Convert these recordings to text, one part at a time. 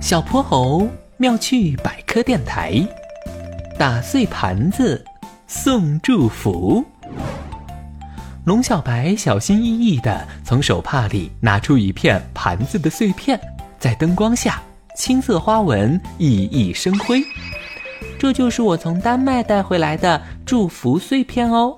小泼猴妙趣百科电台，打碎盘子送祝福。龙小白小心翼翼地从手帕里拿出一片盘子的碎片，在灯光下，青色花纹熠熠生辉。这就是我从丹麦带回来的祝福碎片哦。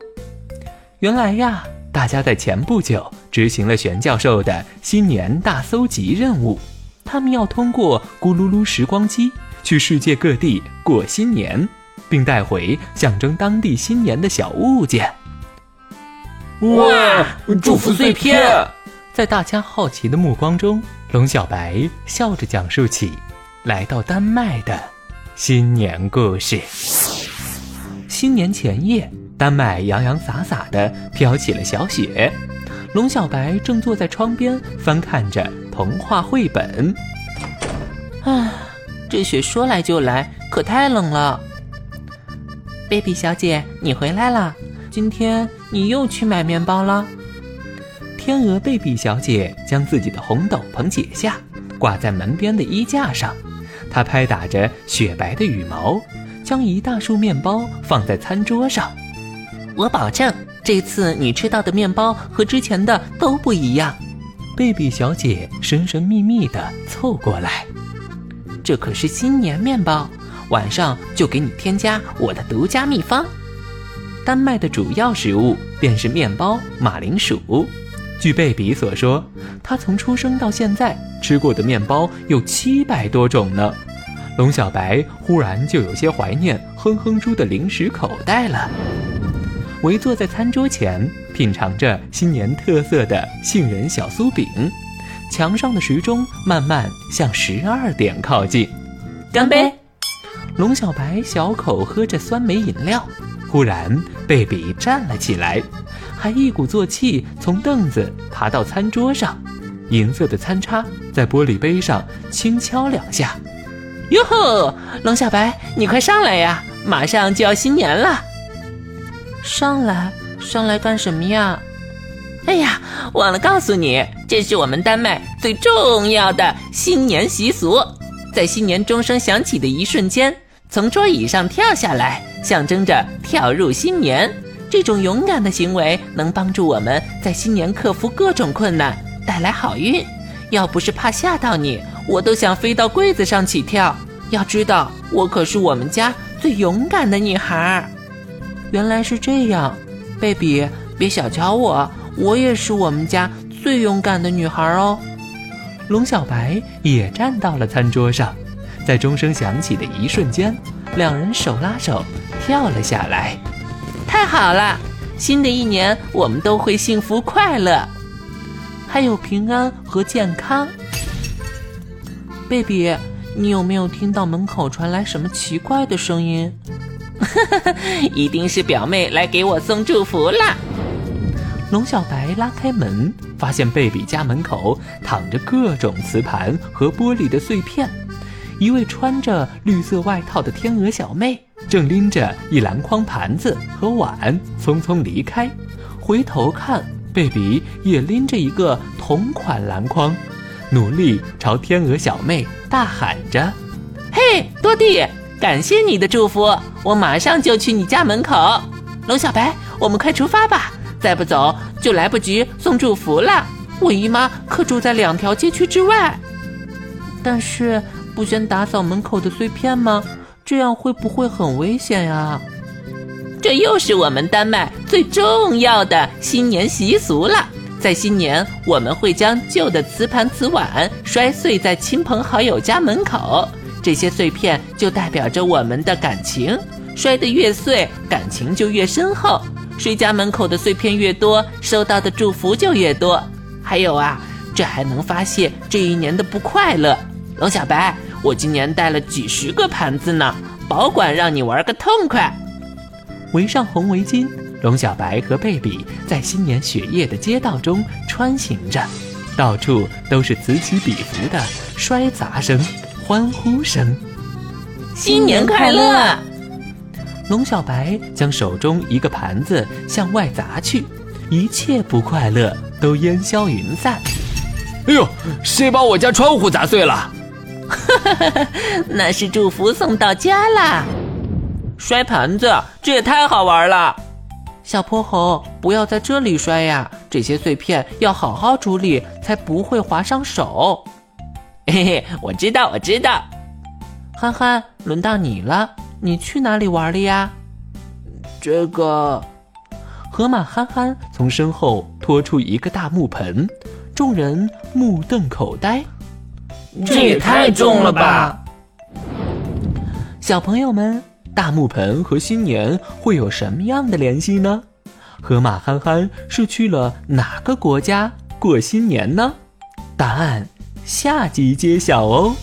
原来呀，大家在前不久执行了玄教授的新年大搜集任务。他们要通过咕噜噜时光机去世界各地过新年，并带回象征当地新年的小物件。哇！祝福碎片！在大家好奇的目光中，龙小白笑着讲述起来到丹麦的新年故事。新年前夜，丹麦洋洋洒洒的飘起了小雪。龙小白正坐在窗边翻看着童话绘本。啊，这雪说来就来，可太冷了。贝比小姐，你回来啦，今天你又去买面包了。天鹅贝比小姐将自己的红斗篷解下，挂在门边的衣架上。她拍打着雪白的羽毛，将一大束面包放在餐桌上。我保证。这次你吃到的面包和之前的都不一样，贝比小姐神神秘秘地凑过来。这可是新年面包，晚上就给你添加我的独家秘方。丹麦的主要食物便是面包、马铃薯。据贝比所说，他从出生到现在吃过的面包有七百多种呢。龙小白忽然就有些怀念哼哼猪的零食口袋了。围坐在餐桌前，品尝着新年特色的杏仁小酥饼，墙上的时钟慢慢向十二点靠近。干杯！龙小白小口喝着酸梅饮料，忽然贝比站了起来，还一鼓作气从凳子爬到餐桌上，银色的餐叉在玻璃杯上轻敲两下。哟吼，龙小白，你快上来呀，马上就要新年了。上来，上来干什么呀？哎呀，忘了告诉你，这是我们丹麦最重要的新年习俗，在新年钟声响起的一瞬间，从桌椅上跳下来，象征着跳入新年。这种勇敢的行为能帮助我们在新年克服各种困难，带来好运。要不是怕吓到你，我都想飞到柜子上起跳。要知道，我可是我们家最勇敢的女孩儿。原来是这样，贝比，别小瞧我，我也是我们家最勇敢的女孩哦。龙小白也站到了餐桌上，在钟声响起的一瞬间，两人手拉手跳了下来。太好了，新的一年我们都会幸福快乐，还有平安和健康。贝比，你有没有听到门口传来什么奇怪的声音？一定是表妹来给我送祝福啦！龙小白拉开门，发现贝比家门口躺着各种瓷盘和玻璃的碎片。一位穿着绿色外套的天鹅小妹正拎着一篮筐盘子和碗匆匆离开。回头看，贝比也拎着一个同款篮筐，努力朝天鹅小妹大喊着：“嘿，多蒂！”感谢你的祝福，我马上就去你家门口。龙小白，我们快出发吧，再不走就来不及送祝福了。我姨妈可住在两条街区之外。但是不先打扫门口的碎片吗？这样会不会很危险呀？这又是我们丹麦最重要的新年习俗了。在新年，我们会将旧的瓷盘瓷碗摔碎在亲朋好友家门口。这些碎片就代表着我们的感情，摔得越碎，感情就越深厚。谁家门口的碎片越多，收到的祝福就越多。还有啊，这还能发泄这一年的不快乐。龙小白，我今年带了几十个盘子呢，保管让你玩个痛快。围上红围巾，龙小白和贝比在新年雪夜的街道中穿行着，到处都是此起彼伏的摔砸声。欢呼声，新年快乐！龙小白将手中一个盘子向外砸去，一切不快乐都烟消云散。哎呦，谁把我家窗户砸碎了？那是祝福送到家啦！摔盘子，这也太好玩了！小泼猴，不要在这里摔呀！这些碎片要好好处理，才不会划伤手。嘿嘿，我知道，我知道。憨憨，轮到你了，你去哪里玩了呀？这个，河马憨憨从身后拖出一个大木盆，众人目瞪口呆。这也太重了吧！小朋友们，大木盆和新年会有什么样的联系呢？河马憨憨是去了哪个国家过新年呢？答案下集揭晓哦。